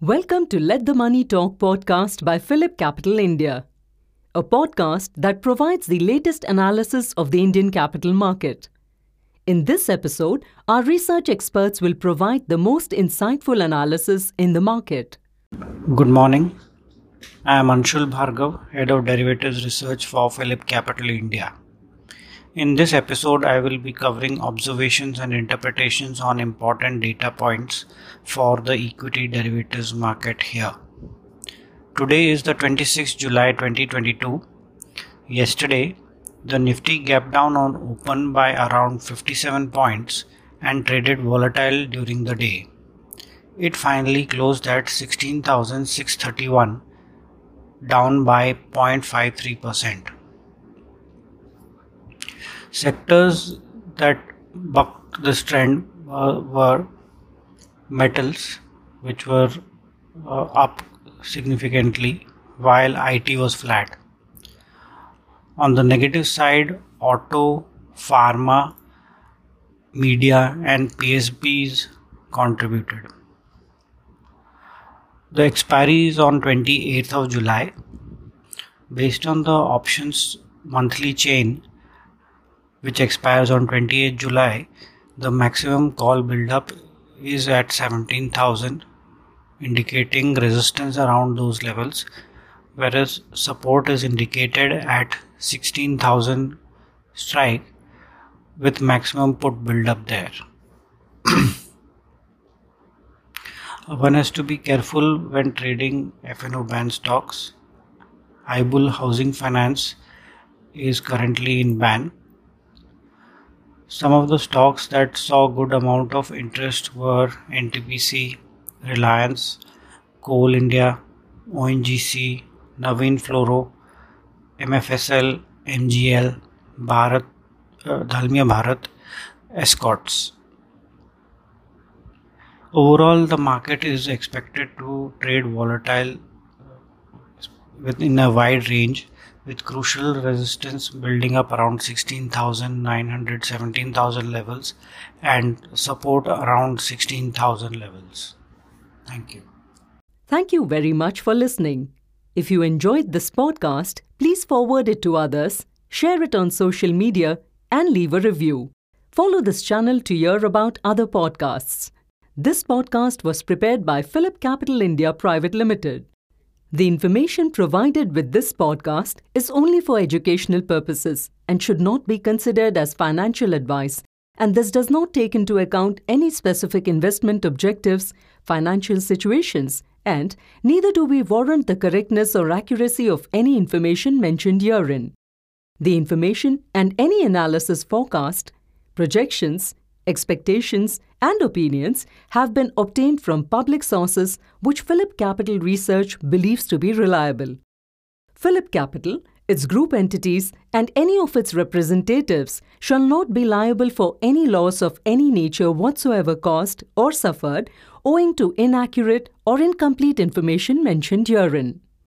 Welcome to Let the Money Talk podcast by PhillipCapital India, a podcast that provides the latest analysis of the Indian capital market. In this episode, our research experts will provide the most insightful analysis in the market. Good morning. I am Anshul Bhargav, Head of Derivatives Research for PhillipCapital India. In this episode, I will be covering observations and interpretations on important data points for the equity derivatives market here. Today is the 26th July 2022. Yesterday, the Nifty gapped down on open by around 57 points and traded volatile during the day. It finally closed at 16,631, down by 0.53%. Sectors that bucked this trend uh, were metals, which were uh, up significantly, while IT was flat. On the negative side, auto, pharma, media, and PSBs contributed. The expiry is on 28th of July. Based on the options monthly chain, which expires on 28 July, the maximum call buildup is at 17,000, indicating resistance around those levels, whereas support is indicated at 16,000 strike with maximum put buildup there. One has to be careful when trading F&O band stocks. iBull Housing Finance is currently in ban some of the stocks that saw good amount of interest were NTPC, Reliance, Coal India, ONGC, Navin Fluoro, MFSL, MGL, Bharat, uh, Dalmia Bharat, Escorts. Overall, the market is expected to trade volatile within a wide range with crucial resistance building up around 16,900 17,000 levels and support around 16,000 levels. Thank you. Thank you very much for listening. If you enjoyed this podcast, please forward it to others, share it on social media, and leave a review. Follow this channel to hear about other podcasts. This podcast was prepared by PhillipCapital India Private Limited. The information provided with this podcast is only for educational purposes and should not be considered as financial advice, and this does not take into account any specific investment objectives, financial situations, and neither do we warrant the correctness or accuracy of any information mentioned herein. The information and any analysis forecast, projections, expectations, and opinions have been obtained from public sources which PhillipCapital Research believes to be reliable. PhillipCapital, its group entities, and any of its representatives shall not be liable for any loss of any nature whatsoever caused or suffered owing to inaccurate or incomplete information mentioned herein.